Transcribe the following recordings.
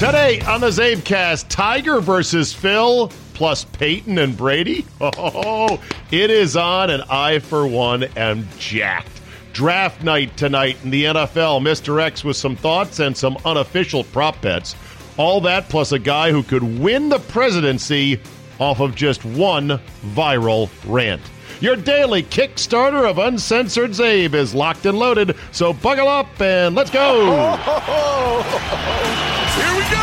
Today on the CzabeCast, Tiger versus Phil plus Peyton and Brady. Oh, it is on, and I, for one, am jacked. Draft night tonight in the NFL. Mr. X with some thoughts and some unofficial prop bets. All that plus a guy who could win the presidency off of just one viral rant. Your daily Kickstarter of Uncensored Czabe is locked and loaded, so buckle up and let's go! Here we go!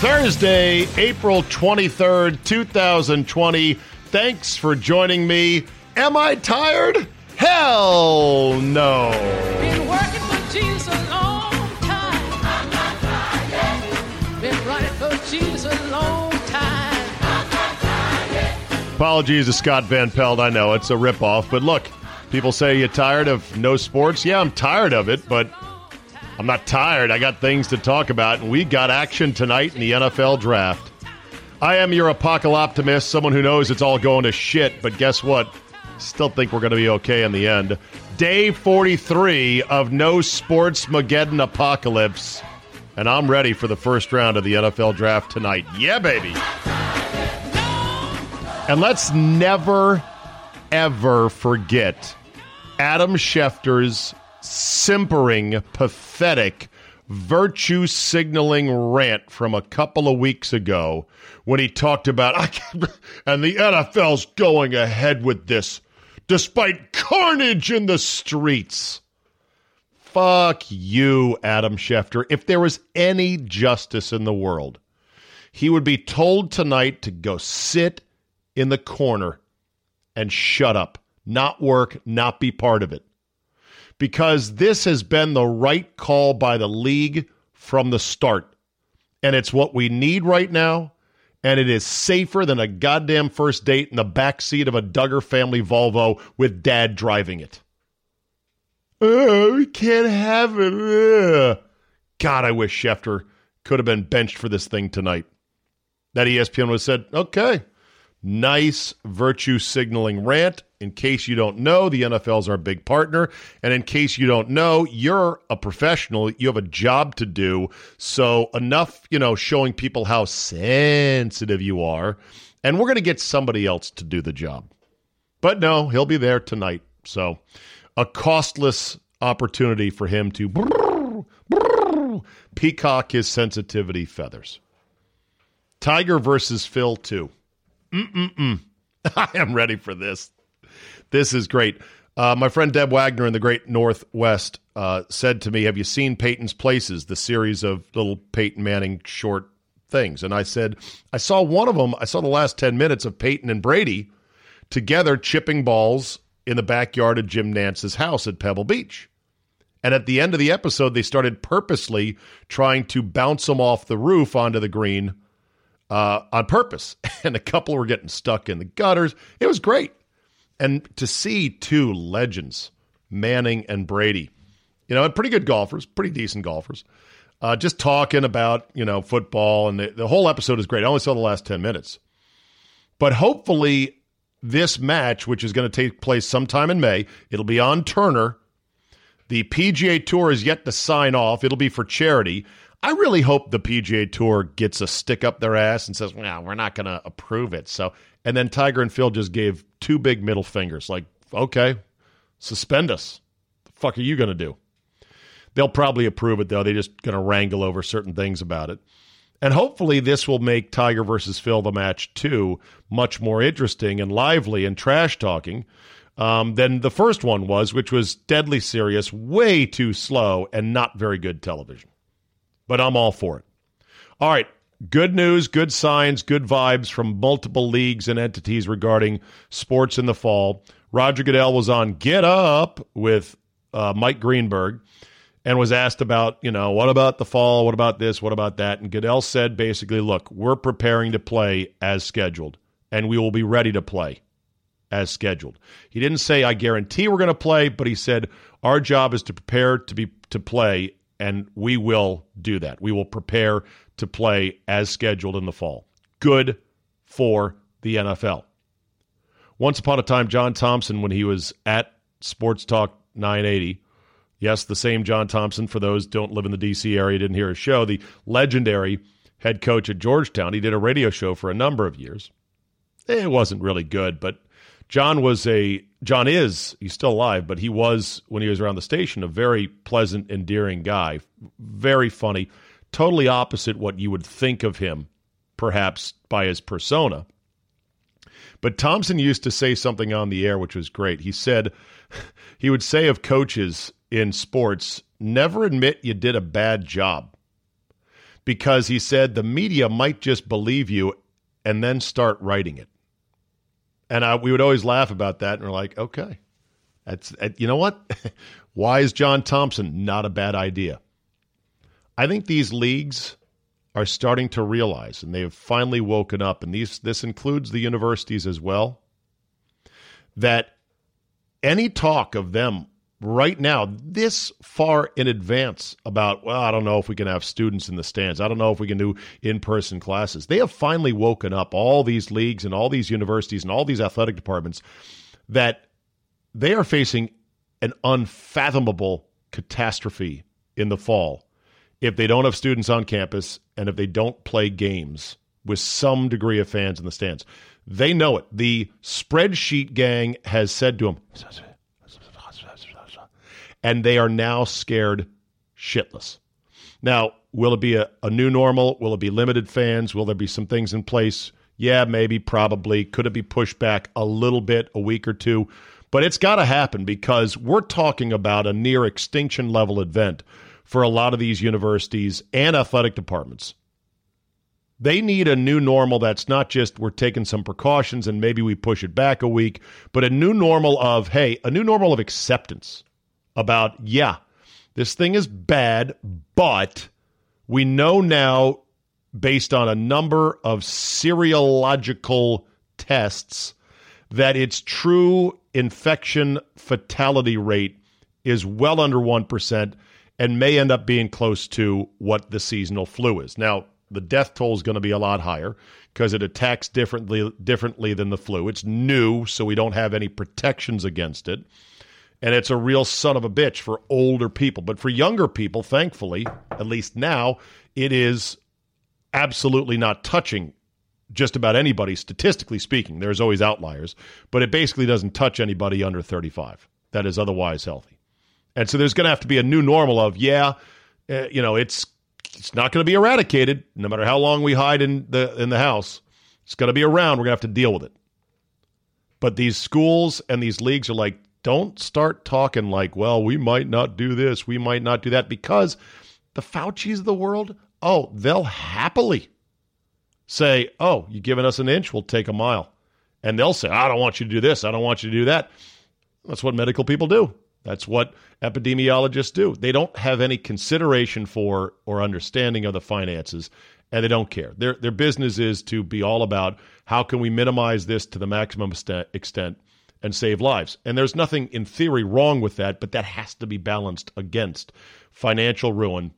Thursday, April 23rd, 2020. Thanks for joining me. Am I tired? Hell no. Been running for Jesus a long time. Apologies to Scott Van Pelt. I know it's a ripoff, but look, people say you're tired of no sports. Yeah, I'm tired of it, but I'm not tired. I got things to talk about, and we got action tonight in the NFL draft. I am your apocalyptimist, someone who knows it's all going to shit, but guess what? Still think we're going to be okay in the end. Day 43 of No Sports Mageddon Apocalypse, and I'm ready for the first round of the NFL draft tonight. Yeah, baby. And let's never, ever forget Adam Schefter's simpering, pathetic, virtue signaling rant from a couple of weeks ago when he talked about, "I can't- and the NFL's going ahead with this despite carnage in the streets. Fuck you, Adam Schefter. If there was any justice in the world, he would be told tonight to go sit in the corner and shut up, not work, not be part of it. Because this has been the right call by the league from the start. And it's what we need right now. And it is safer than a goddamn first date in the backseat of a Duggar family Volvo with dad driving it. Oh, we can't have it. Ugh. God, I wish Schefter could have been benched for this thing tonight. That ESPN have said, okay, nice virtue signaling rant. In case you don't know, the NFL's our big partner. And in case you don't know, you're a professional. You have a job to do. So enough, you know, showing people how sensitive you are. And we're going to get somebody else to do the job. But no, he'll be there tonight. So a costless opportunity for him to peacock his sensitivity feathers. Tiger versus Phil, too. Mm-mm-mm. I am ready for this. This is great. Uh, my friend Deb Wagner in the Great Northwest uh, said to me, Have you seen Peyton's Places, the series of little Peyton Manning short things? And I said, I saw one of them. I saw the last 10 minutes of Peyton and Brady together chipping balls in the backyard of Jim Nantz's house at Pebble Beach. And at the end of the episode, they started purposely trying to bounce them off the roof onto the green uh, on purpose. And a couple were getting stuck in the gutters. It was great. And to see two legends, Manning and Brady, you know, and pretty good golfers, pretty decent golfers, uh, just talking about, you know, football. And the, the whole episode is great. I only saw the last 10 minutes. But hopefully, this match, which is going to take place sometime in May, it'll be on Turner. The PGA Tour is yet to sign off. It'll be for charity. I really hope the PGA Tour gets a stick up their ass and says, "Well, we're not going to approve it." So, and then Tiger and Phil just gave two big middle fingers, like, "Okay, suspend us." The fuck are you going to do? They'll probably approve it though. They're just going to wrangle over certain things about it. And hopefully, this will make Tiger versus Phil the match two much more interesting and lively and trash talking um, than the first one was, which was deadly serious, way too slow, and not very good television. But I'm all for it. All right. Good news, good signs, good vibes from multiple leagues and entities regarding sports in the fall. Roger Goodell was on Get Up with uh, Mike Greenberg and was asked about, you know, what about the fall? What about this? What about that? And Goodell said basically, look, we're preparing to play as scheduled, and we will be ready to play as scheduled. He didn't say I guarantee we're going to play, but he said our job is to prepare to be to play and we will do that. We will prepare to play as scheduled in the fall. Good for the NFL. Once upon a time John Thompson when he was at Sports Talk 980. Yes, the same John Thompson. For those don't live in the D.C. area, didn't hear his show. The legendary head coach at Georgetown. He did a radio show for a number of years. It wasn't really good, but John was a John is he's still alive, but he was when he was around the station a very pleasant, endearing guy, very funny, totally opposite what you would think of him, perhaps by his persona. But Thompson used to say something on the air which was great. He said he would say of coaches in sports, never admit you did a bad job. Because he said the media might just believe you and then start writing it. And I, we would always laugh about that, and we're like, okay, that's uh, you know what? Why is John Thompson not a bad idea? I think these leagues are starting to realize, and they have finally woken up, and these this includes the universities as well, that any talk of them right now, this far in advance about, well, I don't know if we can have students in the stands. I don't know if we can do in person classes. They have finally woken up, all these leagues and all these universities and all these athletic departments, that they are facing an unfathomable catastrophe in the fall if they don't have students on campus and if they don't play games with some degree of fans in the stands. They know it. The spreadsheet gang has said to them, and they are now scared shitless. Now, will it be a, a new normal? Will it be limited fans? Will there be some things in place? Yeah, maybe, probably. Could it be pushed back a little bit, a week or two? But it's got to happen because we're talking about a near extinction level event for a lot of these universities and athletic departments. They need a new normal that's not just we're taking some precautions and maybe we push it back a week, but a new normal of, hey, a new normal of acceptance about, yeah, this thing is bad, but we know now, based on a number of serological tests, that its true infection fatality rate is well under 1% and may end up being close to what the seasonal flu is. Now, the death toll is going to be a lot higher because it attacks differently differently than the flu. It's new, so we don't have any protections against it and it's a real son of a bitch for older people. But for younger people, thankfully, at least now, it is absolutely not touching just about anybody, statistically speaking. There's always outliers, but it basically doesn't touch anybody under 35 that is otherwise healthy. And so there's going to have to be a new normal of, yeah, uh, you know, it's it's not going to be eradicated no matter how long we hide in the in the house. It's going to be around. We're going to have to deal with it. But these schools and these leagues are like, don't start talking like, well, we might not do this, we might not do that, because the Fauci's of the world, oh, they'll happily say, oh, you've given us an inch, we'll take a mile. And they'll say, I don't want you to do this, I don't want you to do that. That's what medical people do. That's what epidemiologists do. They don't have any consideration for or understanding of the finances, and they don't care. Their their business is to be all about how can we minimize this to the maximum extent and save lives. And there's nothing in theory wrong with that, but that has to be balanced against financial ruin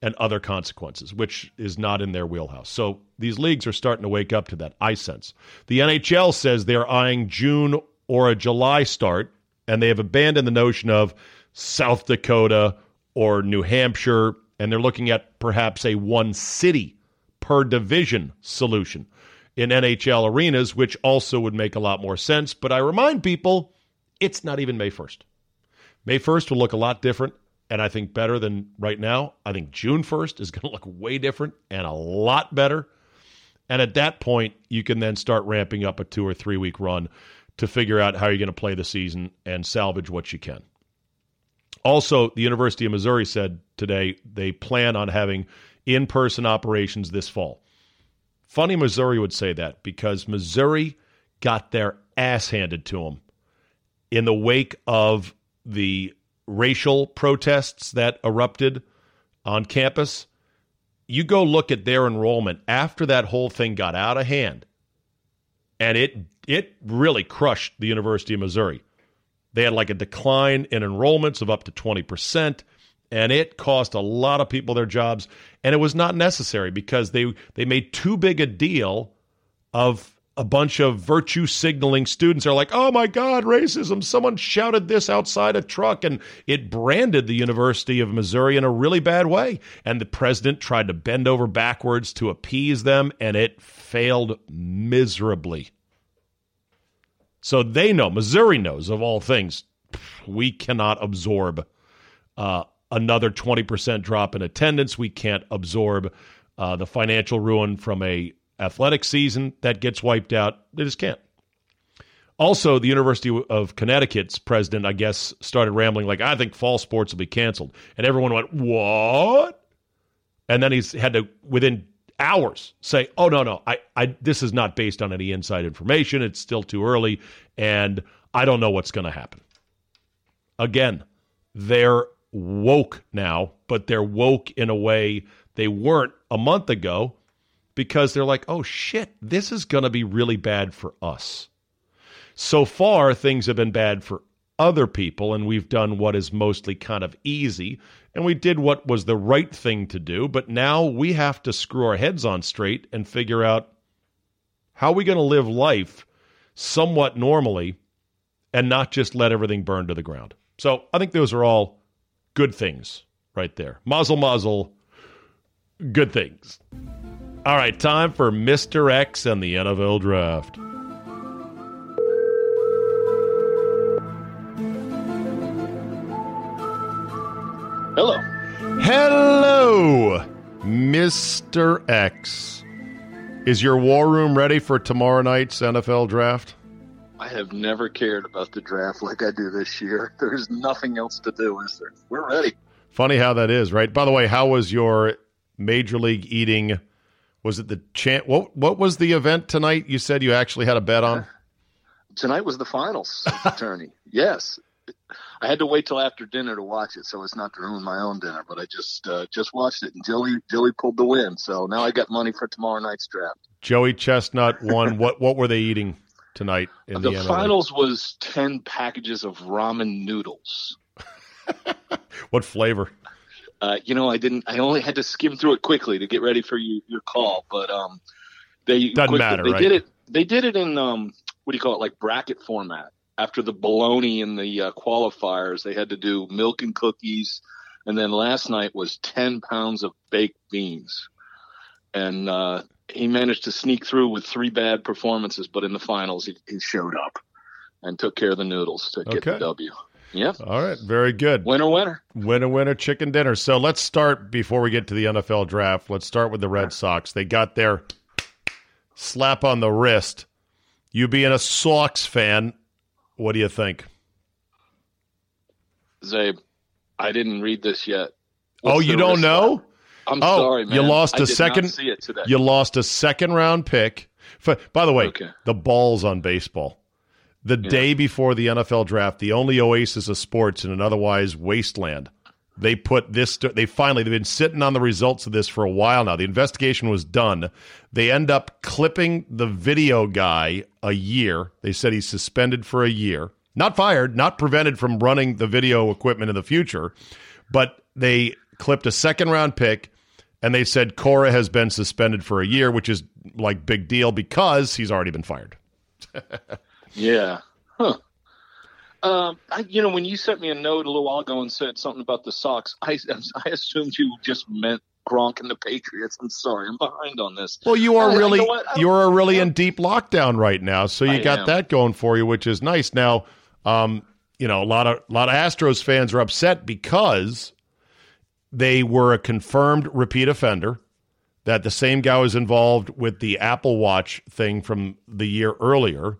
and other consequences, which is not in their wheelhouse. So these leagues are starting to wake up to that, I sense. The NHL says they're eyeing June or a July start, and they have abandoned the notion of South Dakota or New Hampshire, and they're looking at perhaps a one city per division solution in NHL arenas, which also would make a lot more sense. But I remind people, it's not even May 1st. May 1st will look a lot different, and I think better than right now. I think June 1st is going to look way different and a lot better. And at that point, you can then start ramping up a two or three week run to figure out how you're going to play the season and salvage what you can. Also, the University of Missouri said today they plan on having in person operations this fall. Funny Missouri would say that because Missouri got their ass handed to them in the wake of the racial protests that erupted on campus. You go look at their enrollment after that whole thing got out of hand, and it it really crushed the University of Missouri. They had like a decline in enrollments of up to 20% and it cost a lot of people their jobs and it was not necessary because they they made too big a deal of a bunch of virtue signaling students are like, oh my God, racism. Someone shouted this outside a truck and it branded the University of Missouri in a really bad way. And the president tried to bend over backwards to appease them and it failed miserably. So they know, Missouri knows of all things, we cannot absorb uh, another 20% drop in attendance. We can't absorb uh, the financial ruin from a athletic season that gets wiped out. They just can't. Also, the University of Connecticut's president, I guess, started rambling like, "I think fall sports will be canceled," and everyone went, "What?" And then he's had to, within hours, say, "Oh no, no, I, I, this is not based on any inside information. It's still too early, and I don't know what's going to happen." Again, they're woke now, but they're woke in a way they weren't a month ago because they're like, oh shit, this is going to be really bad for us. So far, things have been bad for other people, and we've done what is mostly kind of easy, and we did what was the right thing to do, but now we have to screw our heads on straight and figure out how are we going to live life somewhat normally and not just let everything burn to the ground. So I think those are all good things right there. Muzzle, muzzle, good things. All right, time for Mr. X and the NFL Draft. Hello. Hello, Mr. X. Is your war room ready for tomorrow night's NFL Draft? I have never cared about the draft like I do this year. There's nothing else to do, is there? We're ready. Funny how that is, right? By the way, how was your major league eating was it the chant? What what was the event tonight? You said you actually had a bet on. Tonight was the finals attorney. Yes, I had to wait till after dinner to watch it, so it's not to ruin my own dinner. But I just uh, just watched it, and Joey Joey pulled the win. So now I got money for tomorrow night's draft. Joey Chestnut won. what what were they eating tonight in the, the finals? Was ten packages of ramen noodles. what flavor? Uh, you know, I didn't. I only had to skim through it quickly to get ready for you, your call. But um, they doesn't quick, matter. They right? did it. They did it in um, what do you call it? Like bracket format. After the baloney in the uh, qualifiers, they had to do milk and cookies, and then last night was ten pounds of baked beans, and uh, he managed to sneak through with three bad performances. But in the finals, he, he showed up and took care of the noodles to get the W. Yep. All right, very good. Winner, winner. Winner, winner, chicken dinner. So let's start before we get to the NFL draft. Let's start with the Red Sox. They got their slap on the wrist. You being a Sox fan, what do you think? Czabe, I didn't read this yet. oh, you don't know? I'm Oh, sorry, man. you lost I a second- see it today. You lost a second round pick. F- By the way, Okay. the balls on baseball. The day before the NFL draft, the only oasis of sports in an otherwise wasteland. They put this. They finally they've been sitting on the results of this for a while now. The investigation was done. They end up clipping the video guy a year. They said he's suspended for a year, not fired, not prevented from running the video equipment in the future, but they clipped a second round pick and they said Cora has been suspended for a year, which is like big deal because he's already been fired. Yeah. Huh. Um, I, you know, when you sent me a note a little while ago and said something about the Sox, I, I assumed you just meant Gronk and the Patriots. I'm sorry, I'm behind on this. Well, you are I- you really know you're really yeah. in deep lockdown right now, so you got am. that going for you, which is nice. Now, um, you know, a lot of a lot of Astros fans are upset because they were a confirmed repeat offender. That the same guy was involved with the Apple Watch thing from the year earlier.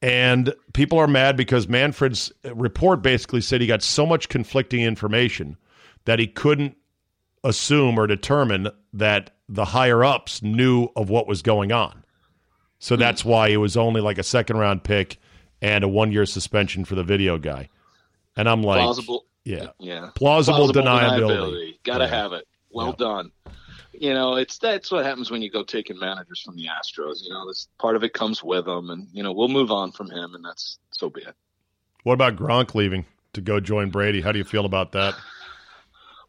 And people are mad because Manfred's report basically said he got so much conflicting information that he couldn't assume or determine that the higher ups knew of what was going on. So hmm. that's why it was only like a second round pick and a one year suspension for the video guy. And I'm like, plausible. Yeah, Yeah. plausible, deniability. Got to Yeah. have it. Well Yeah. done. You know, it's that's what happens when you go taking managers from the Astros. You know, this part of it comes with them, and you know we'll move on from him, and that's so be it. What about Gronk leaving to go join Brady? How do you feel about that?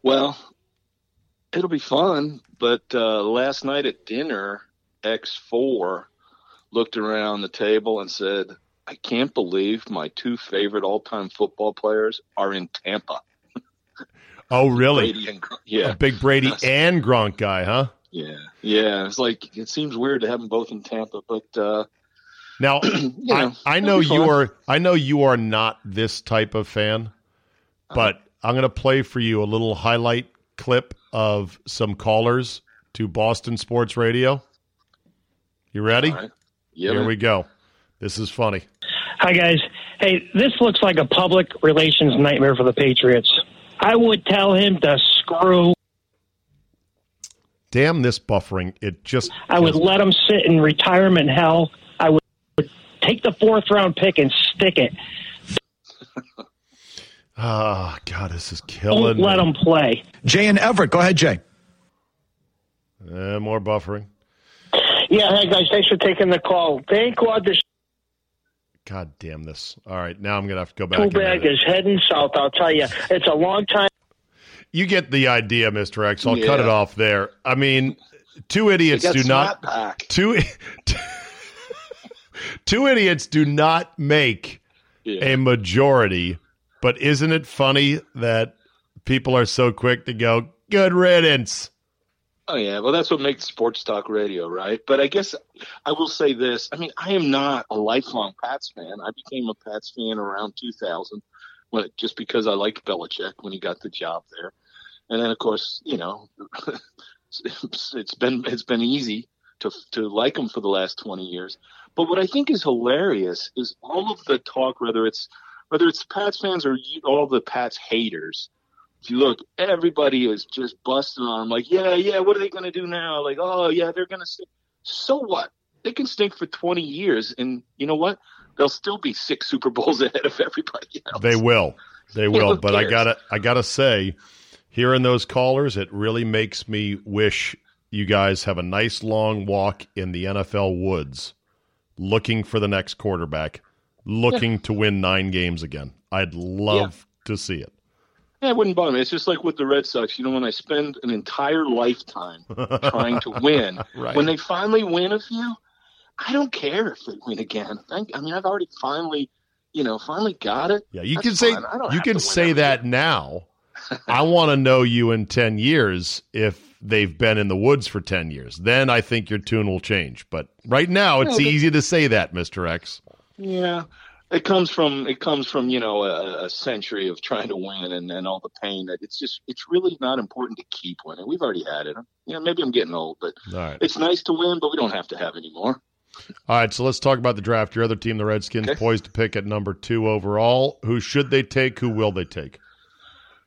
Well, it'll be fun. But uh, last night at dinner, X4 looked around the table and said, "I can't believe my two favorite all-time football players are in Tampa." Oh, really? And yeah, A big Brady and Gronk guy, huh? yeah, yeah. It's like it seems weird to have them both in Tampa, but uh, Now, you know, I, I know you fun. are. I know you are not this type of fan, but I'm going to play for you a little highlight clip of some callers to Boston Sports Radio. You ready? All right. Yeah, Here man. we go. This is funny. Hi, guys. Hey, this looks like a public relations nightmare for the Patriots. I would tell him to screw. Damn this buffering! It just I would let him sit in retirement hell. I would take the fourth round pick and stick it. Ah, God, this is killing. Don't let me. him play. Jay and Everett. Go ahead, Jay. Eh, more buffering. Yeah, hey, guys. Thanks for taking the call. Thank God this God damn this! All right, now I'm gonna have to go back. bag is heading south. I'll tell you. It's a long time. You get the idea, Mister X. I'll cut it off there. I mean, two idiots do not. Back. two two idiots do not make Yeah. a majority but isn't it funny that people are so quick to go good riddance Oh yeah, well that's what makes sports talk radio, right? But I guess I will say this. I mean, I am not a lifelong Pats fan. I became a Pats fan around 2000, when just because I liked Belichick when he got the job there, and then of course, you know, it's been it's been easy to to like him for the last 20 years. But what I think is hilarious is all of the talk, whether it's whether it's Pats fans or all the Pats haters look, everybody is just busting on them. Like, yeah, yeah, what are they going to do now? Like, oh, yeah, they're going to stink. So what? They can stink for 20 years, and you know what? They'll still be six Super Bowls ahead of everybody else. they will they will who but i cares? gotta i gotta say hearing those callers it really makes me wish you guys have a nice long walk in the nfl woods looking for the next quarterback looking to win nine games again i'd love to see it Yeah, it wouldn't bother me. It's just like with the Red Sox. You know, when I spend an entire lifetime trying to win, Right. when they finally win a few, I don't care if they win again. I mean, I've already finally, you know, finally got it. Yeah, you That's can say fine. Don't you can say that now. I want to know you in 10 years if they've been in the woods for 10 years. Then I think your tune will change. But right now it's No, easy to say that, Mr. X. Yeah, it comes from it comes from you know a, a century of trying to win and, and all the pain that it's just it's really not important to keep winning. We've already had it. You know, maybe I'm getting old, but right. it's nice to win, but we don't have to have any more. All right, so let's talk about the draft. Your other team, the Redskins, Okay. poised to pick at number 2 overall. Who should they take? Who will they take?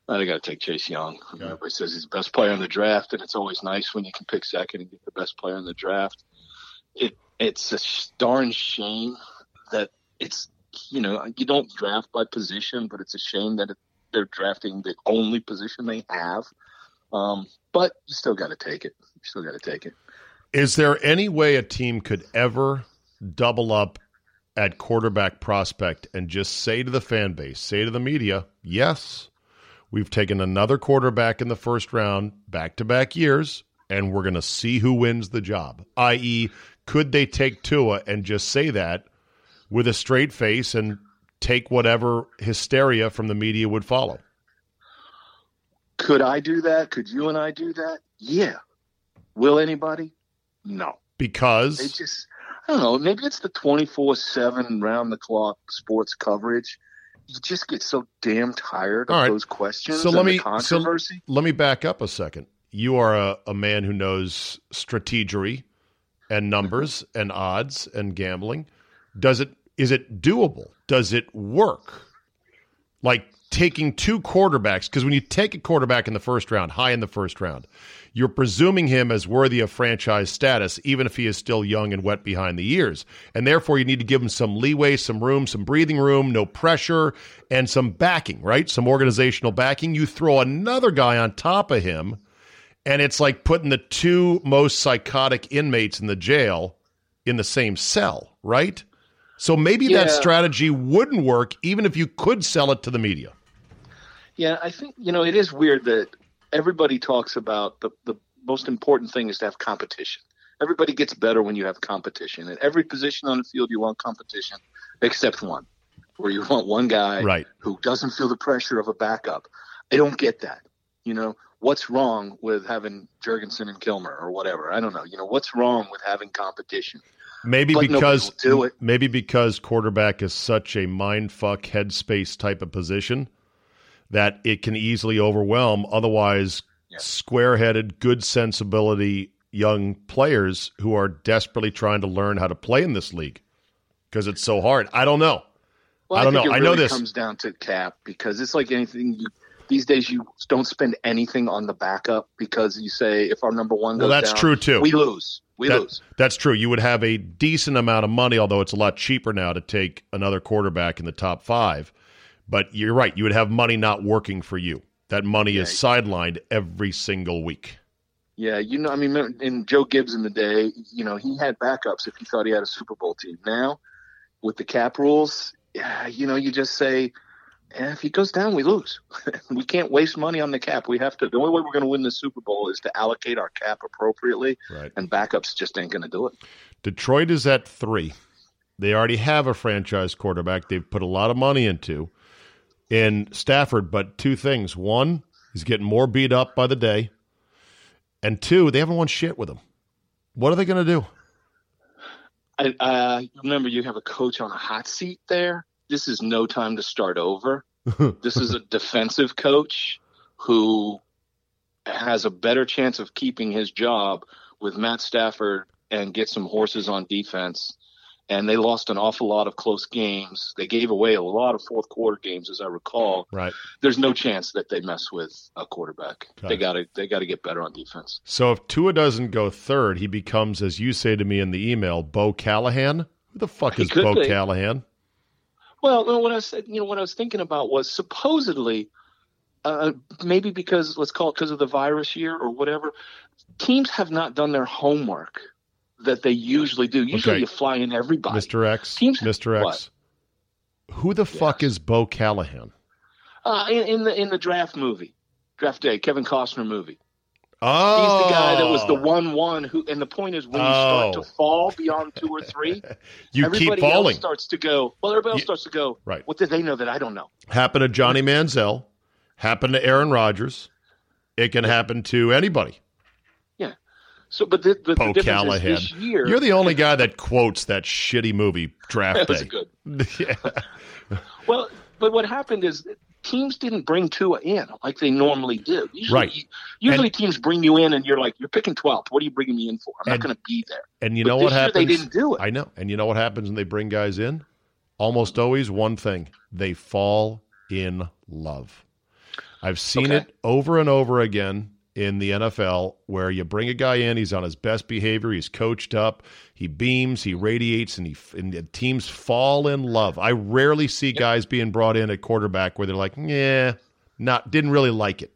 They got to take Chase Young. Everybody says he's the best player in the draft, and it's always nice when you can pick second and get the best player in the draft. It it's a darn shame that it's you know you don't draft by position, but it's a shame that it, they're drafting the only position they have. Um, but you still got to take it. You still got to take it. Is there any way a team could ever double up at quarterback prospect and just say to the fan base, say to the media, yes, we've taken another quarterback in the first round back to back years, and we're going to see who wins the job? I.e., could they take Tua and just say that with a straight face and take whatever hysteria from the media would follow? Could I do that? Could you and I do that? Yeah. Will anybody? No. Because They just, I don't know. Maybe it's the twenty four seven round the clock sports coverage. You just get so damn tired of right. those questions So and let me so controversy. let me back up a second. You are a, a man who knows strategery and numbers and odds and gambling. Does it is it doable? Does it work? Like taking two quarterbacks because when you take a quarterback in the first round, high in the first round, you're presuming him as worthy of franchise status, even if he is still young and wet behind the ears. And therefore, you need to give him some leeway, some room, some breathing room, no pressure, and some backing, right? Some organizational backing. You throw another guy on top of him, and it's like putting the two most psychotic inmates in the jail in the same cell, right? So maybe that strategy wouldn't work, even if you could sell it to the media. Yeah, I think you know it is weird that everybody talks about the the most important thing is to have competition. everybody gets better when you have competition. At every position on the field, you want competition, except one, where you want one guy Right. who doesn't feel the pressure of a backup. I don't get that. You know, what's wrong with having Jurgensen and Kilmer or whatever? I don't know. You know, what's wrong with having competition? Maybe But because do it. maybe because quarterback is such a mind fuck headspace type of position that it can easily overwhelm otherwise Yeah. square headed, good sensibility young players who are desperately trying to learn how to play in this league because it's so hard. I don't know. Well, I don't think know. It I know really this. comes down to cap because it's like anything. You, these days, you don't spend anything on the backup because you say if our number one goes Well, that's down, true, too. We lose. We That- lose. That's true. You would have a decent amount of money, although it's a lot cheaper now to take another quarterback in the top five. But you're right. You would have money not working for you. That money is sidelined every single week. Yeah, you know, I mean, in Joe Gibbs in the day, you know, he had backups if he thought he had a Super Bowl team. Now, with the cap rules, yeah, you know, you just say, eh, if he goes down, we lose. we can't waste money on the cap. We have to. The only way we're going to win the Super Bowl is to allocate our cap appropriately, Right. and backups just ain't going to do it. Detroit is at three. They already have a franchise quarterback they've put a lot of money into in Stafford, but two things. One, he's getting more beat up by the day. And two, they haven't won shit with him. What are they going to do? I, uh, remember, you have a coach on a hot seat there. This is no time to start over. this is a defensive coach who has a better chance of keeping his job with Matt Stafford and get some horses on defense. And they lost an awful lot of close games. They gave away a lot of fourth quarter games, as I recall. Right. There's no chance that they mess with a quarterback. Got They got to they got to get better on defense. So if Tua doesn't go third, he becomes, as you say to me in the email, Bo Callahan. Who the fuck He is Bo be. Callahan? Well, no, what I said, you know, what I was thinking about was supposedly, uh, maybe because let's call it because of the virus year or whatever, teams have not done their homework that they usually do. Usually, Okay. you fly in everybody. Mr. X. Teams- Mr. X. what? Who the fuck is Bo Callahan? Uh, in, in the in the draft movie, draft day, Kevin Costner movie. Oh, He's the guy that was the oh. one one who. And the point is, when you Oh. start to oh. fall beyond two or three, You everybody keep falling. else starts to go. Well, everybody else You- starts to go. Right. What did they know that I don't know? Happened to Johnny Manziel. Happened to Aaron Rodgers. It can happen to anybody. Yeah. So, but the, the, the difference is this year. You're the only guy that quotes that shitty movie Draft That was Day. good. yeah. Well, but what happened is teams didn't bring Tua in like they normally do. Usually, Right. usually teams bring you in and you're like, you're picking 12th. What are you bringing me in for? I'm And- not going to be there. And you But know what happens? they didn't do it. I know. And you know what happens when they bring guys in? Almost always one thing. They fall in love. I've seen Okay. it over and over again in the NFL where you bring a guy in, he's on his best behavior, he's coached up, he beams, he radiates, and he and the teams fall in love. I rarely see guys being brought in at quarterback where they're like, yeah, not didn't really like it.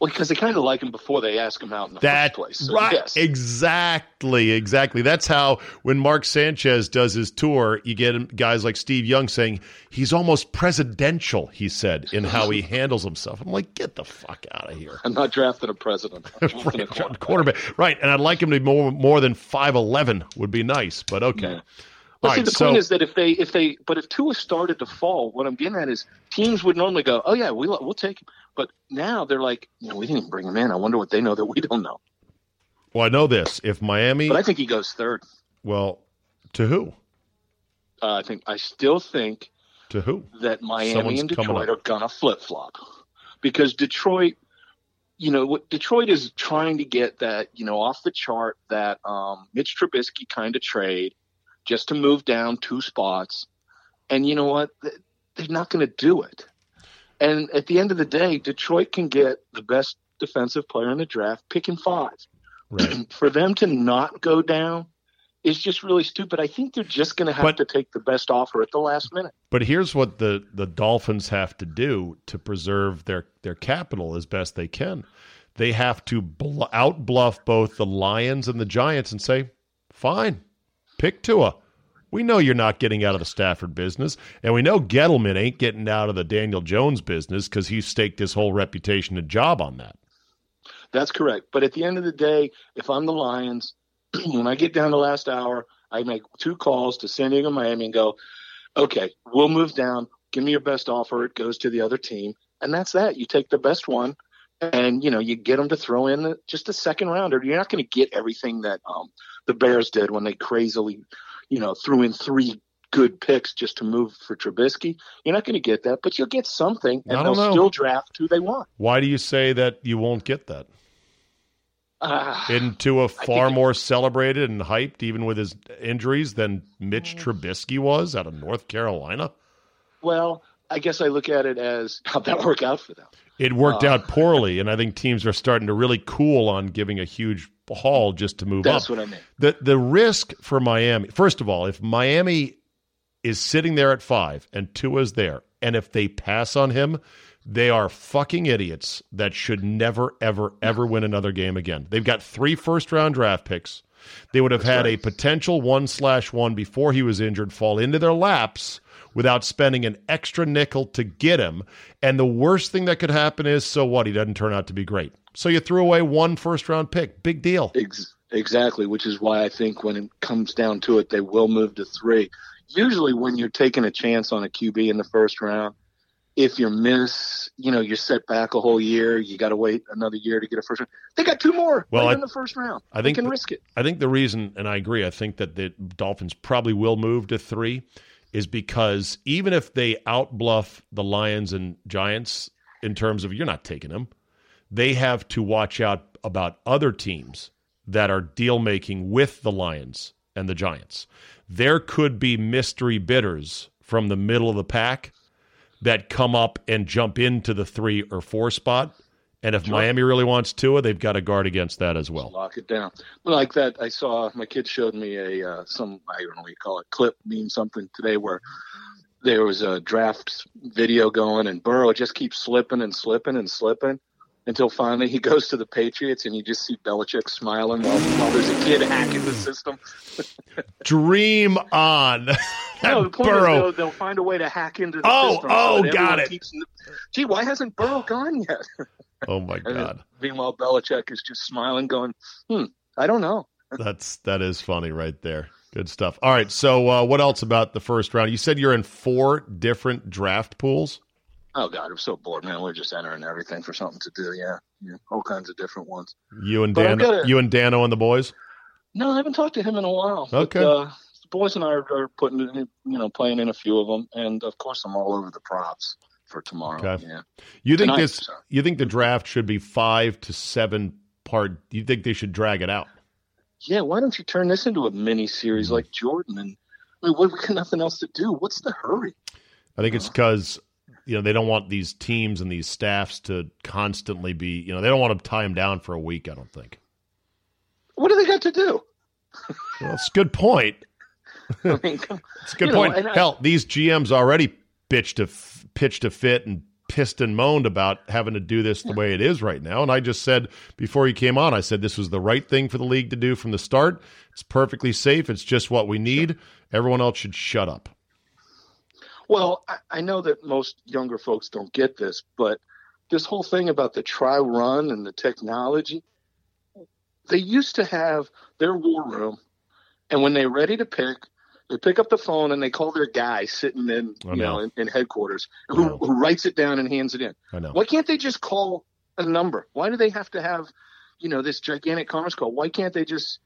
Well, because they kind of like him before they ask him out in the That first place. So, right, yes. exactly, exactly. That's how when Mark Sanchez does his tour, you get guys like Steve Young saying he's almost presidential. He said in how he handles himself. I'm like, get the fuck out of here, I'm not drafting a president. I'm drafting a Right, quarterback. Right, and I'd like him to be more more than five eleven would be nice, but okay. Yeah. But All see, right, the so point is that if they, if they, but if Tua started to fall, what I'm getting at is teams would normally go, oh yeah, we we'll take him. But now they're like, you know, we didn't even bring him in. I wonder what they know that we don't know. well, I know this. If Miami, But I think he goes third. well, to who? Uh, I think I still think To who? that Miami Someone's and Detroit are gonna flip flop because Detroit, you know, what Detroit is trying to get that you know off the chart that um, Mitch Trubisky kind of trade just to move down two spots, and you know what, they're not going to do it. And at the end of the day, Detroit can get the best defensive player in the draft, picking five. Right. For them to not go down is just really stupid. I think they're just going to have But- to take the best offer at the last minute. But here's what the, the Dolphins have to do to preserve their, their capital as best they can. They have to bl- outbluff both the Lions and the Giants and say, fine, pick Tua. We know you're not getting out of the Stafford business, and we know Gettleman ain't getting out of the Daniel Jones business because he staked his whole reputation and job on that. That's correct. But at the end of the day, if I'm the Lions, when I get down the last hour, I make two calls to San Diego, Miami, and go, okay, we'll move down. Give me your best offer. It goes to the other team, and that's that. You take the best one, and you know you get them to throw in just a second rounder. You're not going to get everything that um, the Bears did when they crazily, you know, threw in three good picks just to move for Trubisky. You're not going to get that, but you'll get something, and they'll know. still draft who they want. Why do you say that you won't get that? Ah, Isn't Tua far more celebrated and hyped, even with his injuries, than Mitch. Trubisky was out of North Carolina? well, I guess I look at it as how'd that work out for them? It worked Uh. out poorly, and I think teams are starting to really cool on giving a huge haul just to move That's up. what I mean. The the risk for Miami, first of all, if Miami is sitting there at five and Tua's there, and if they pass on him, they are fucking idiots that should never, ever, ever win another game again. They've got three first round draft picks. They would have had a potential one slash one before he was injured fall into their laps without spending an extra nickel to get him. And the worst thing that could happen is so what? He doesn't turn out to be great. So you threw away one first round pick. Big deal. Exactly, which is why I think when it comes down to it, they will move to three. Usually, when you're taking a chance on a QB in the first round, if you miss, you know, you're set back a whole year. You got to wait another year to get a first round. They got two more Well, right I- in the first round. I think they can th- risk it. I think the reason, and I agree, I think that the Dolphins probably will move to three, is because even if they outbluff the Lions and Giants in terms of you're not taking them, they have to watch out about other teams that are deal making with the Lions and the Giants. There could be mystery bidders from the middle of the pack that come up and jump into the three or four spot. And if Miami really wants Tua, they've got to guard against that as well. Lock it down. Like that, I saw my kid showed me a uh, some I don't know what you call it clip mean something today where there was a draft video going and Burrow just keeps slipping and slipping and slipping until finally he goes to the Patriots and you just see Belichick smiling while, while there's a kid hacking the system. Dream on. No, the point is Burrow. they'll, they'll find a way to hack into the Oh, system. oh, that got it. Keeps, gee, why hasn't Burrow gone yet? Oh my god. meanwhile, Belichick is just smiling, going, "Hmm, I don't know." That's that is funny right there. Good stuff. All right, so uh, what else about the first round? You said you're in four different draft pools. Oh God, I'm so bored, man. We're just entering everything for something to do. Yeah, yeah, all kinds of different ones. You and Dan, got a- you and Dano and the boys. No, I haven't talked to him in a while. Okay. But, uh, the boys and I are, are putting, in, you know, playing in a few of them, and of course, I'm all over the props for tomorrow. Okay. Yeah. You think Tonight, this? sorry. You think the draft should be five to seven part? You think they should drag it out? Yeah. Why don't you turn this into a mini series Mm-hmm. like Jordan? And I mean, what, we got nothing else to do. What's the hurry? I think it's because you know they don't want these teams and these staffs to constantly be. You know they don't want to tie them down for a week. I don't think. What do they got to do? Well, it's a good point. I mean, It's a good You know, point. I- Hell, these GMs already pitched a f- pitched a fit and pissed and moaned about having to do this the way it is right now. And I just said before he came on, I said this was the right thing for the league to do from the start. It's perfectly safe. It's just what we need. Everyone else should shut up. Well, I, know that most younger folks don't get this, but this whole thing about the try run and the technology, they used to have their war room, and when they're ready to pick, they pick up the phone and they call their guy sitting in, I you know. know, in, in headquarters, who, know. who writes it down and hands it in. I know. Why can't they just call a number? Why do they have to have, you know, this gigantic conference call? Why can't they just,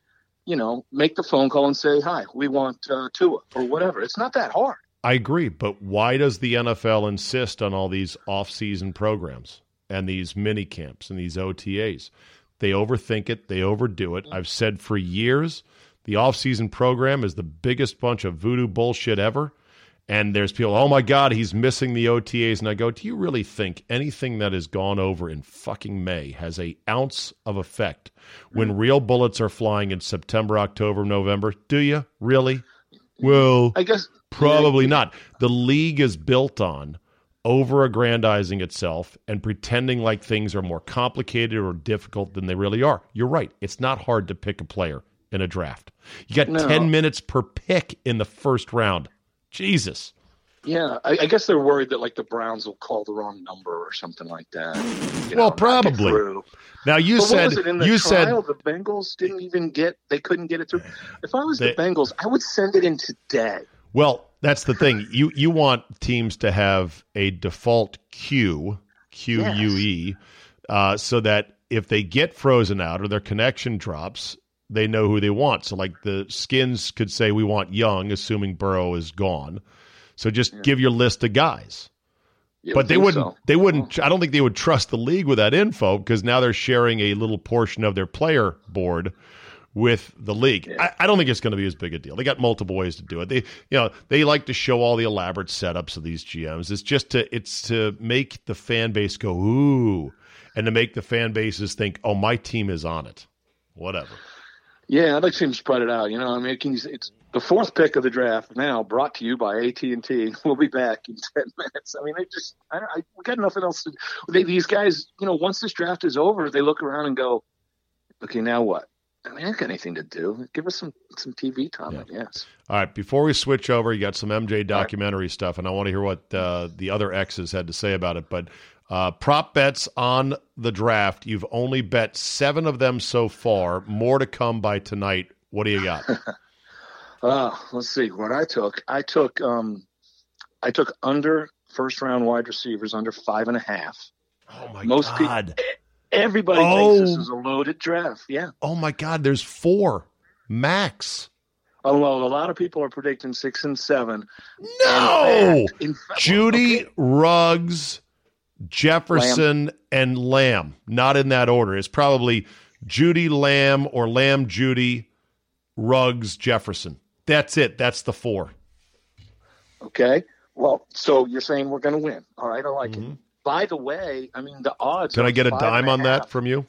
you know, make the phone call and say, "Hi, we want uh, Tua" or whatever? It's not that hard. I agree, but why does the NFL insist on all these off-season programs and these mini camps and these OTAs? They overthink it, they overdo it. I've said for years the off-season program is the biggest bunch of voodoo bullshit ever. And there's people, oh my God, he's missing the OTAs. And I go, do you really think anything that has gone over in fucking May has a ounce of effect when mm. real bullets are flying in September, October, November? Do you really? Well, I guess Probably not. The league is built on over aggrandizing itself and pretending like things are more complicated or difficult than they really are. You're right. It's not hard to pick a player in a draft. You got No. 10 minutes per pick in the first round. Jesus. Yeah, I, I guess they're worried that like the Browns will call the wrong number or something like that. you Well, know, not probably. Now you But said was it in the you said the Bengals didn't even get they couldn't get it through. If I was They- the Bengals, I would send it in today. Well, that's the thing. You you want teams to have a default queue, Q U E, uh, so that if they get frozen out or their connection drops, they know who they want. So, like the Skins could say, "We want Young," assuming Burrow is gone. So just give your list of guys. You But they wouldn't. so. They wouldn't. I don't think they would trust the league with that info because now they're sharing a little portion of their player board with the league. I, I don't think it's going to be as big a deal. They got multiple ways to do it. They, you know, they like to show all the elaborate setups of these GMs. It's just to it's to make the fan base go ooh, and to make the fan bases think, oh, my team is on it. Whatever. Yeah, I'd like to see him spread it out. You know, I mean, it it's the fourth pick of the draft now, brought to you by AT and T. We'll be back in ten minutes. I mean, they just, I, don't I we got nothing else to. They, these guys, you know, once this draft is over, they look around and go, okay, now what? I mean, I ain't got anything to do. Give us some some TV time, I guess. All right, before we switch over, you got some MJ documentary stuff, and I want to hear what uh, the other X's had to say about it. But uh, prop bets on the draft, you've only bet seven of them so far. More to come by tonight. What do you got? Uh, let's see what I took. I took um, I took under first round wide receivers under five and a half. Oh my Most people- god! Everybody Oh. thinks this is a loaded draft. Yeah. oh my god! There's four max. Although a lot of people are predicting six and seven. No, In fact- in fact- Jeudy okay, Ruggs, Jefferson, and Lamb. Not in that order. It's probably Jeudy Lamb or Lamb Jeudy, Ruggs Jefferson. That's it. That's the four. Okay. Well, so you're saying we're going to win. All right. I like it. By the way, I mean, the odds. Mm-hmm. Can I get a dime on that from you?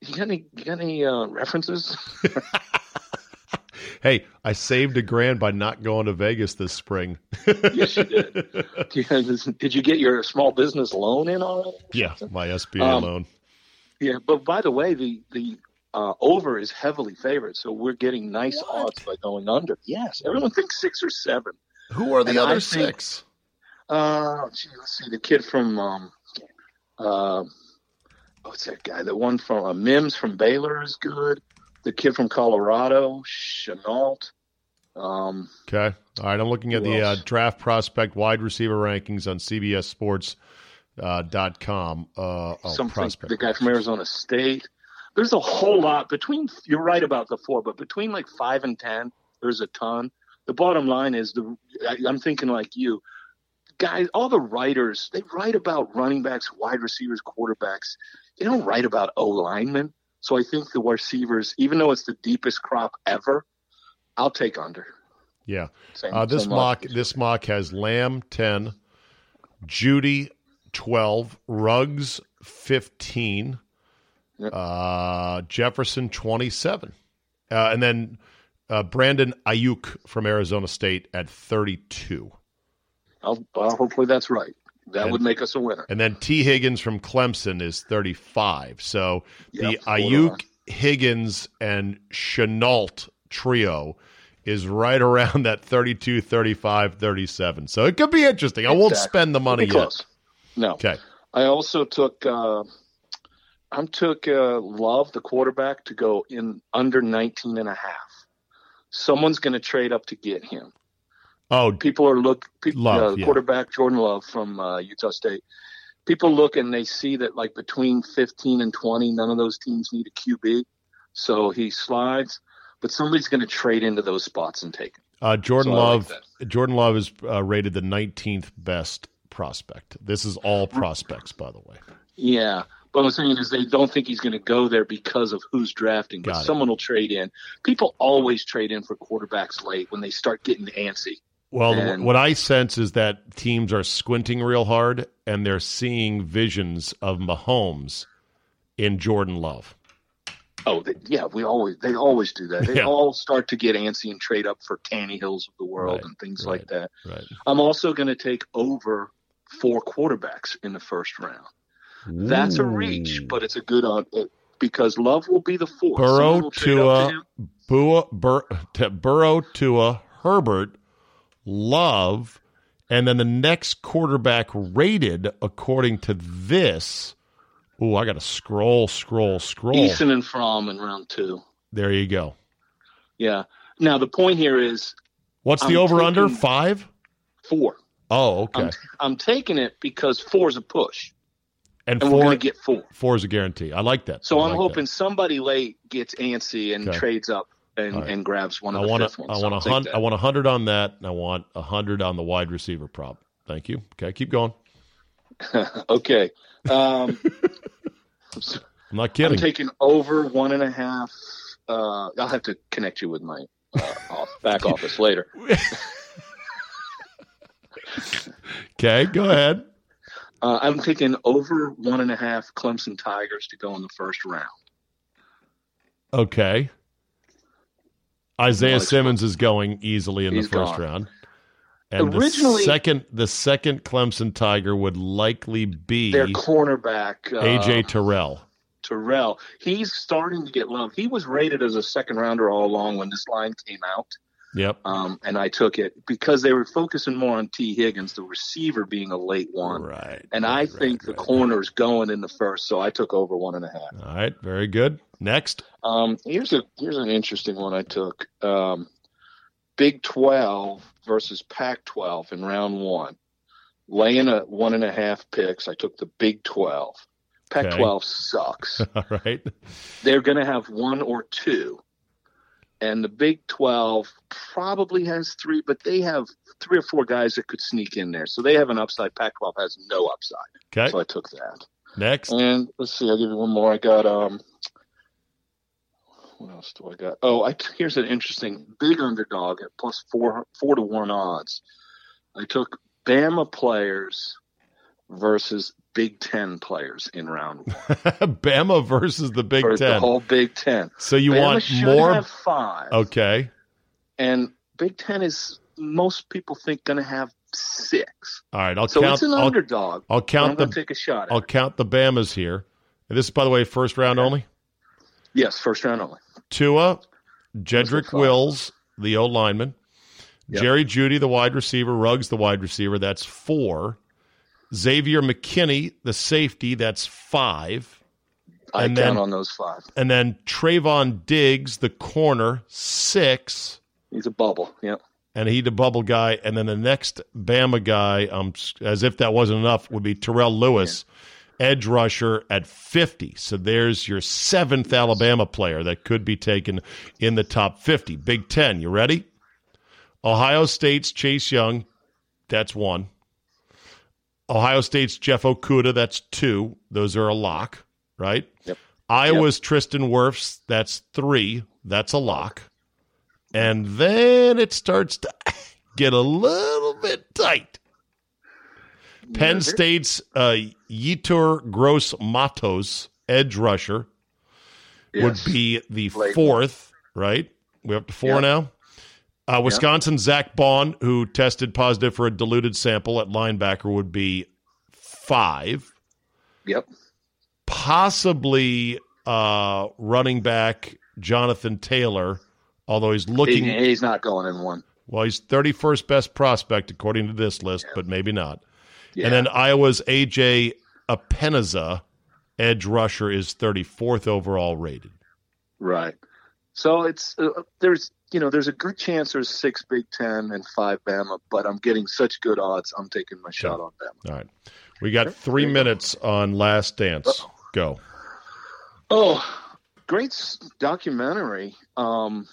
You got any, you got any uh, references? Hey, I saved a grand by not going to Vegas this spring. yes, you did. Did you get your small business loan in already? yeah, my SBA Um, loan. Yeah, but by the way, the the uh, over is heavily favored, so we're getting nice odds by going under. Yes, everyone thinks six or seven. Who are the and I other think- six? Uh, gee, let's see, the kid from um, uh, what's that guy? The one from uh, Mims from Baylor is good. The kid from Colorado, Shenault. Um, Okay. All right. I'm looking at the uh, draft prospect wide receiver rankings on CBSSports. Uh, dot com. Uh, oh, something. prospect. The guy from Arizona State. There's a whole lot between. You're right about the four, but between like five and ten, there's a ton. The bottom line is the. I, I'm thinking like you, guys. All the writers they write about running backs, wide receivers, quarterbacks. They don't write about O linemen. So I think the receivers, even though it's the deepest crop ever, I'll take under. Yeah. Same, Uh, this mock logic. this mock has Lamb ten, Jeudy twelve, Ruggs fifteen, Yep. uh, Jefferson twenty seven, uh, and then uh, Brandon Aiyuk from Arizona State at thirty two, I'll, well, hopefully that's right. That And- would make us a winner. and then Tee Higgins from Clemson is thirty five. So the Yep, hold. Aiyuk, Higgins, and Shenault trio. Is right around that 32, 35, 37. So it could be interesting. I won't Exactly. spend the money yet. close. No. Okay. I also took uh, I took uh, Love, the quarterback, to go in under 19 and a half. Someone's going to trade up to get him. Oh, People are look people, Love, uh, yeah. quarterback Jordan Love from uh, Utah State. People look and they see that like between 15 and 20, none of those teams need a QB. So he slides, but somebody's going to trade into those spots and take him. Uh, Jordan So I like Love. Jordan Love is uh, rated the 19th best prospect. This is all prospects, by the way. Yeah. But what I'm saying is they don't think he's going to go there because of who's drafting, but Got it. someone will trade in. People always trade in for quarterbacks late when they start getting antsy. Well, And- what I sense is that teams are squinting real hard and they're seeing visions of Mahomes in Jordan Love. Oh, they, yeah, we always they always do that. They Yeah. all start to get antsy and trade up for Tannehills of the world Right, and things right. like that. Right. I'm also going to take over four quarterbacks in the first round. That's a reach, but it's a good on it, because Love will be the fourth. Burrow, Someone will trade to. Bua, Bur, to Burrow, Tua, Herbert, Love, and then the next quarterback rated according to this. Oh, I got to scroll, scroll, scroll. Eason and Fromm in round two. There you go. Yeah. Now the point here is What's the I'm over under? Five? four. Oh, okay. I'm, I'm taking it because four is a push, and and we're four, going to get four. four is a guarantee. I like that. So I I'm like hoping somebody late gets antsy and Okay. trades up and, right. and grabs one of I the want fifth ones. I So want a hundred. I want a hundred on that, and I want a hundred on the wide receiver prop. Thank you. Okay, keep going. okay. Um, I'm not I'm kidding. taking over one and a half. Uh, I'll have to connect you with my uh, off, back office later. okay, go ahead. Uh, I'm taking over one and a half Clemson Tigers to go in the first round. Okay. Isaiah Alex- Simmons is going easily in He's the first gone. round. And Originally- the second the second Clemson Tiger would likely be Their cornerback, uh, AJ Terrell. Terrell, he's starting to get love. He was rated as a second rounder all along when this line came out. Yep. Um, and I took it because they were focusing more on Tee Higgins, the receiver being a late one. Right. And I right, think the right. corner's going in the first, so I took over one and a half. All right, very good. Next. Um, here's a here's an interesting one I took. Um, Big Twelve versus Pac twelve in round one. Laying a one and a half picks. I took the Big Twelve. Pac twelve sucks. All right. They're gonna have one or two. And the Big Twelve probably has three, but they have three or four guys that could sneak in there. So they have an upside. Pac twelve has no upside. Okay. So I took that. Next. And let's see, I'll give you one more. I got um what else do I got? Oh, I here's an interesting big underdog at plus four four to one odds. I took Bama players versus Big Ten players in round one Bama versus the Big for the Ten. whole Big Ten. so you Bama want more? have five. Okay. And Big Ten is most people think going to have six. All right. I'll So count. it's an I'll, underdog. I'll count the. take a shot at I'll it. count the Bamas here. And this is, by the way, first round only. Yes, first round only. Tua, Jedrick. Wills, the O lineman, Yep. Jerry Jeudy, the wide receiver, Ruggs, the wide receiver. That's four. Xavier McKinney, the safety. That's five. I And count then- on those five. And then Trevon Diggs, the corner, six. He's a bubble. Yep. And he the bubble guy. And then the next Bama guy, um, as if that wasn't enough, would be Terrell Lewis, edge rusher at 50. So there's your seventh Alabama player that could be taken in the top 50. Big Ten, you ready? Ohio State's Chase Young, that's one. Ohio State's Jeff Okudah, that's two. Those are a lock, right? Yep. Iowa's Tristan Wirfs, that's three. That's a lock. And then it starts to get a little bit tight. Penn State's uh, Yetur Gross Matos, edge rusher, would be the fourth, right? We're up to four Yeah. now. Uh, Wisconsin Zack Baun, who tested positive for a diluted sample at linebacker, would be five. Yep. Possibly uh, running back Jonathan Taylor, although he's looking He- he's not going in one. well, he's 31st best prospect according to this list, but maybe not. Yeah. And then Iowa's AJ Epenesa, edge rusher, is 34th overall rated. right. So it's uh, there's you know there's a good chance there's six Big Ten and five Bama, but I'm getting such good odds. I'm taking my shot on Bama. All right. We got three minutes on Last Dance. Go. Oh, great documentary. Um,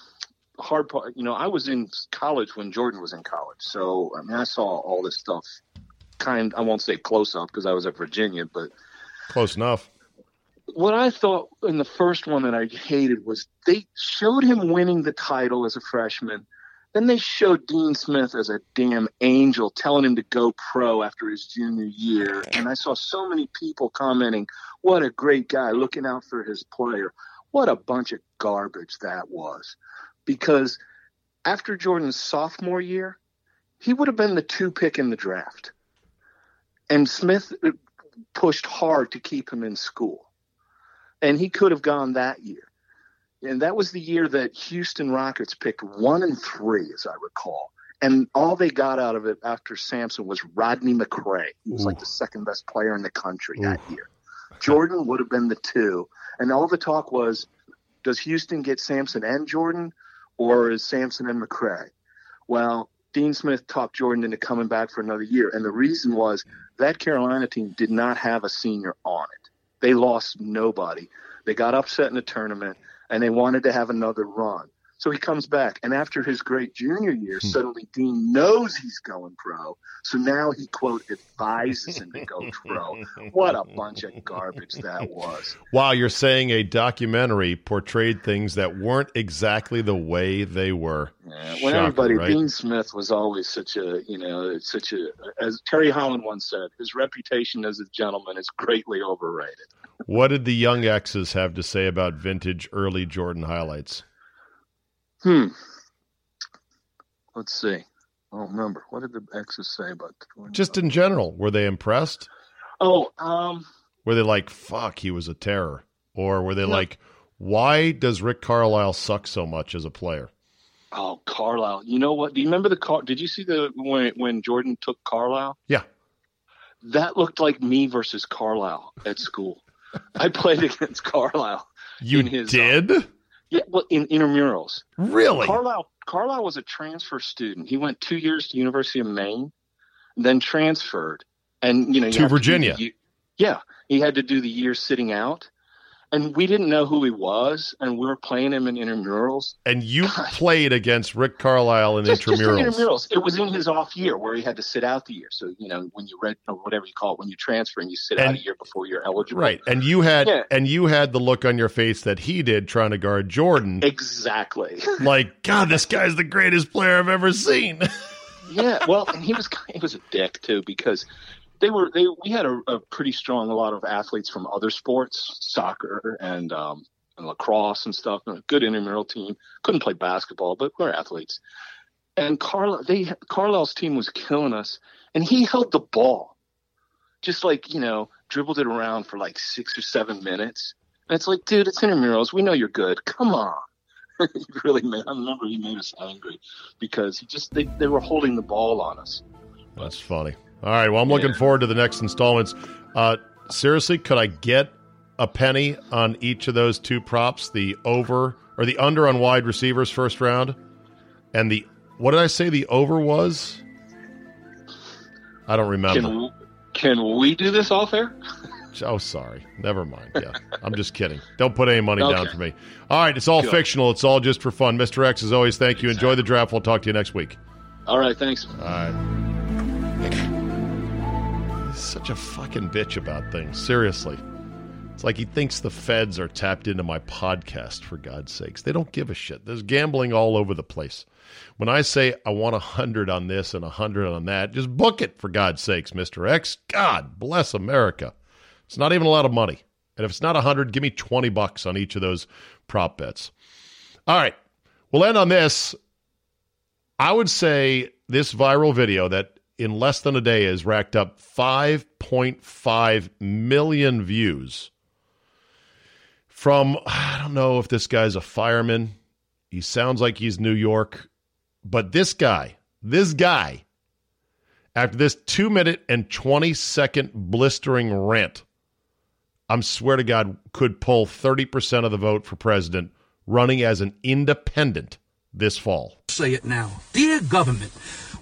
hard part, you know, I was in college when Jordan was in college, so I mean, I saw all this stuff. Kind, I won't say close up because I was at Virginia, but Close enough. What I thought in the first one that I hated was they showed him winning the title as a freshman. Then they showed Dean Smith as a damn angel telling him to go pro after his junior year. And I saw so many people commenting, what a great guy looking out for his player. What a bunch of garbage that was. Because after Jordan's sophomore year, he would have been the two pick in the draft. And Smith pushed hard to keep him in school and he could have gone that year. And that was the year that Houston Rockets picked one and three, as I recall. And all they got out of it after Sampson was Rodney McCray. He was like the second best player in the country that year. Jordan would have been the two. And all the talk was, does Houston get Sampson and Jordan, or is Sampson and McCray? Well, Dean Smith talked Jordan into coming back for another year. And the reason was that Carolina team did not have a senior on it. They lost nobody. They got upset in the tournament and they wanted to have another run. So he comes back, and after his great junior year, hmm. suddenly Dean knows he's going pro. So now he quote advises him to go pro. What a bunch of garbage that was. Wow, you're saying a documentary portrayed things that weren't exactly the way they were. Yeah, when Shocker, everybody, right? Dean Smith was always such a, you know, such a, as Terry Holland once said, his reputation as a gentleman is greatly overrated. What did the young X's have to say about vintage early Jordan highlights? Hmm. Let's see. I don't remember. What did the exes say about Just in general, were they impressed? Oh, um, Were they like, fuck, he was a terror? Or were they like, why does Rick Carlisle suck so much as a player? oh, Carlisle. You know what? Do you remember the car? Did you see the when when Jordan took Carlisle? Yeah. That looked like me versus Carlisle at school. I played against Carlisle. You In his, uh, did? Yeah, well, in intramurals. really? Carlisle Carlisle was a transfer student. He went two years to University of Maine, then transferred, and you know you To have do the Virginia. yeah, he had to do the year sitting out, and we didn't know who he was, and we were playing him in intramurals. and you played against Rick Carlisle in Just, just in intramurals. intramurals. It was in his off year where he had to sit out the year. So you know when you read or whatever you call it when you transfer and you sit And- out a year before you're eligible. Right. And you had Yeah. and you had the look on your face that he did trying to guard Jordan. Exactly. like, God, this guy's the greatest player I've ever seen. yeah, well, and he was he was a dick too because they were they we had a, a pretty strong a lot of athletes from other sports, soccer and um and lacrosse and stuff, and a good intramural team. Couldn't play basketball, but we're athletes. And Carl they Carlisle's team was killing us, and he held the ball, just like you know dribbled it around for like six or seven minutes. And it's like, dude, it's intramurals. We know you're good. Come on. he really made. I remember he made us angry because he just they, they were holding the ball on us. That's funny. All right. Well, I'm looking forward to the next installments. Uh, seriously, could I get a penny on each of those two props? The over or the under on wide receivers first round, and the what did I say the over was? I don't remember. Can can we do this off air? Oh, sorry. Never mind. Yeah, I'm just kidding. Don't put any money down for me. All right, it's all Good. fictional. It's all just for fun. Mr. X, as always, thank you. Enjoy the draft. We'll talk to you next week. All right, thanks. All right. Such a fucking bitch about things. Seriously. It's like he thinks the feds are tapped into my podcast, for God's sakes. They don't give a shit. There's gambling all over the place. When I say I want a hundred on this and a hundred on that, just book it, for God's sakes, Mr. X. God bless America. It's not even a lot of money. And if it's not a hundred, give me 20 bucks on each of those prop bets. All right. We'll end on this. I would say this viral video that in less than a day has racked up 5.5 million views from, I don't know if this guy's a fireman. He sounds like he's New York. But this guy, this guy, after this two minute and 20 second blistering rant, I'm swear to God, could pull 30% of the vote for president running as an independent this fall. say it now. Dear government,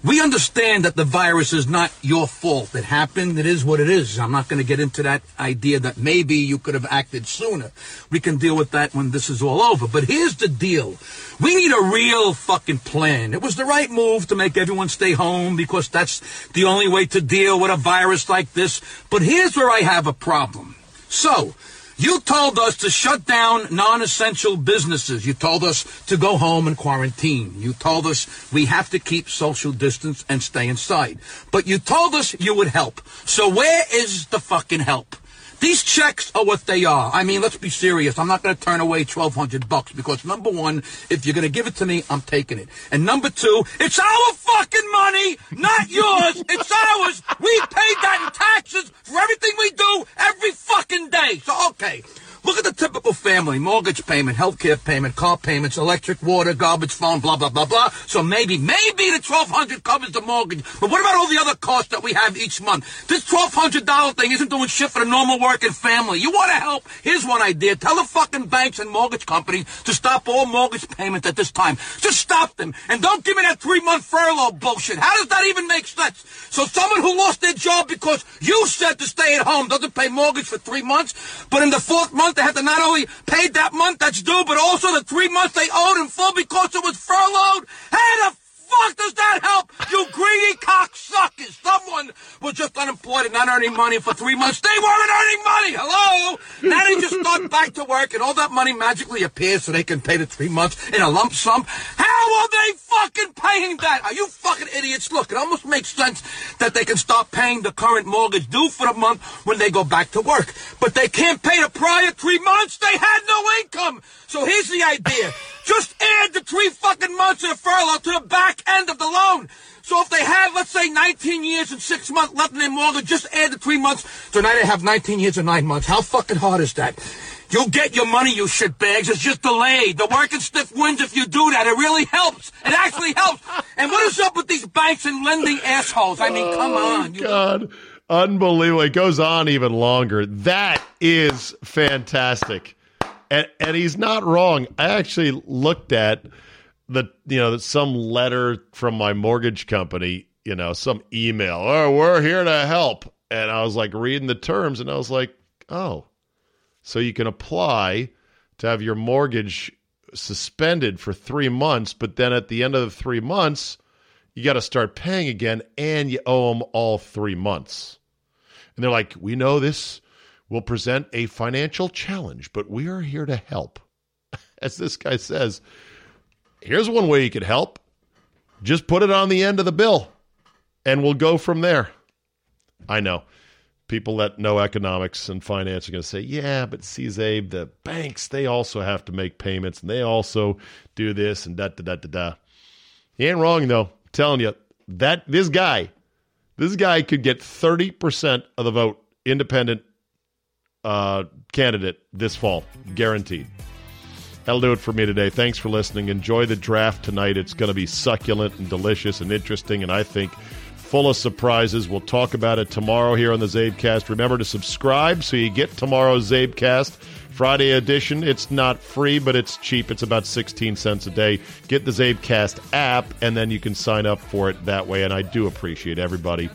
we understand that the virus is not your fault. It happened. It is what it is. I'm not going to get into that idea that maybe you could have acted sooner. We can deal with that when this is all over. But here's the deal. We need a real fucking plan. It was the right move to make everyone stay home because that's the only way to deal with a virus like this. But here's where I have a problem. So, you told us to shut down non-essential businesses. You told us to go home and quarantine. You told us we have to keep social distance and stay inside. But you told us you would help. So where is the fucking help? These checks are what they are. I mean, let's be serious. I'm not going to turn away 1200 bucks because number one, if you're going to give it to me, I'm taking it. And number two, it's our fucking money, not yours. it's ours. We paid that in taxes for everything we do every fucking day. So, okay. Look at the typical family. mortgage payment, healthcare payment, car payments, electric, water, garbage, phone, blah, blah, blah, blah. So maybe, maybe the 1200 covers the mortgage. But what about all the other costs that we have each month? This $1,200 thing isn't doing shit for the normal working family. You want to help? Here's one idea. Tell the fucking banks and mortgage companies to stop all mortgage payments at this time. Just stop them. And don't give me that three month furlough bullshit. How does that even make sense? So someone who lost their job because you said to stay at home doesn't pay mortgage for three months, but in the fourth month they have to not only pay that month that's due, but also the three months they owed in full because it was furloughed? How the fuck does that help? You greedy cocksuckers! Someone was just unemployed and not earning money for three months. They weren't earning money! Hello? Now they just start back to work and all that money magically appears so they can pay the three months in a lump sum. How are they fucking paying that? Are you fucking idiots? Look, it almost makes sense that they can start paying the current mortgage due for the month when they go back to work. But they can't pay the prior three months. They had no income. So here's the idea. Just add the three fucking months of the furlough to the back end of the loan. So if they have, let's say, 19 years and six months left in their mortgage, just add the three months. So now they have 19 years and nine months. How fucking hard is that? You'll get your money, you shitbags. It's just delayed. The working stiff wins if you do that. It really helps. It actually helps. And what is up with these banks and lending assholes? I mean, oh come on. You- God, unbelievable! It goes on even longer. That is fantastic, and and he's not wrong. I actually looked at the you know some letter from my mortgage company. You know, some email. Oh, we're here to help, and I was like reading the terms, and I was like, oh, so you can apply to have your mortgage suspended for three months, but then at the end of the three months, you got to start paying again, and you owe them all three months. And they're like, we know this will present a financial challenge, but we are here to help. As this guy says, here's one way you could help just put it on the end of the bill, and we'll go from there. I know. People that know economics and finance are going to say, yeah, but see, Czabe, the banks, they also have to make payments and they also do this and da da da da da. He ain't wrong, though. I'm telling you, that this guy, this guy could get 30% of the vote, independent uh, candidate this fall, guaranteed. That'll do it for me today. Thanks for listening. Enjoy the draft tonight. It's going to be succulent and delicious and interesting, and I think full of surprises. We'll talk about it tomorrow here on the CzabeCast. Remember to subscribe so you get tomorrow's CzabeCast. Friday edition. It's not free, but it's cheap. It's about 16 cents a day. Get the CzabeCast app, and then you can sign up for it that way. And I do appreciate everybody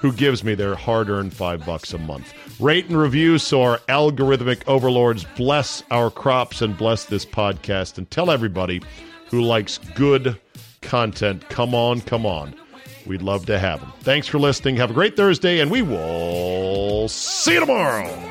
who gives me their hard earned five bucks a month. Rate and review so our algorithmic overlords bless our crops and bless this podcast. And tell everybody who likes good content come on, come on. We'd love to have them. Thanks for listening. Have a great Thursday, and we will see you tomorrow.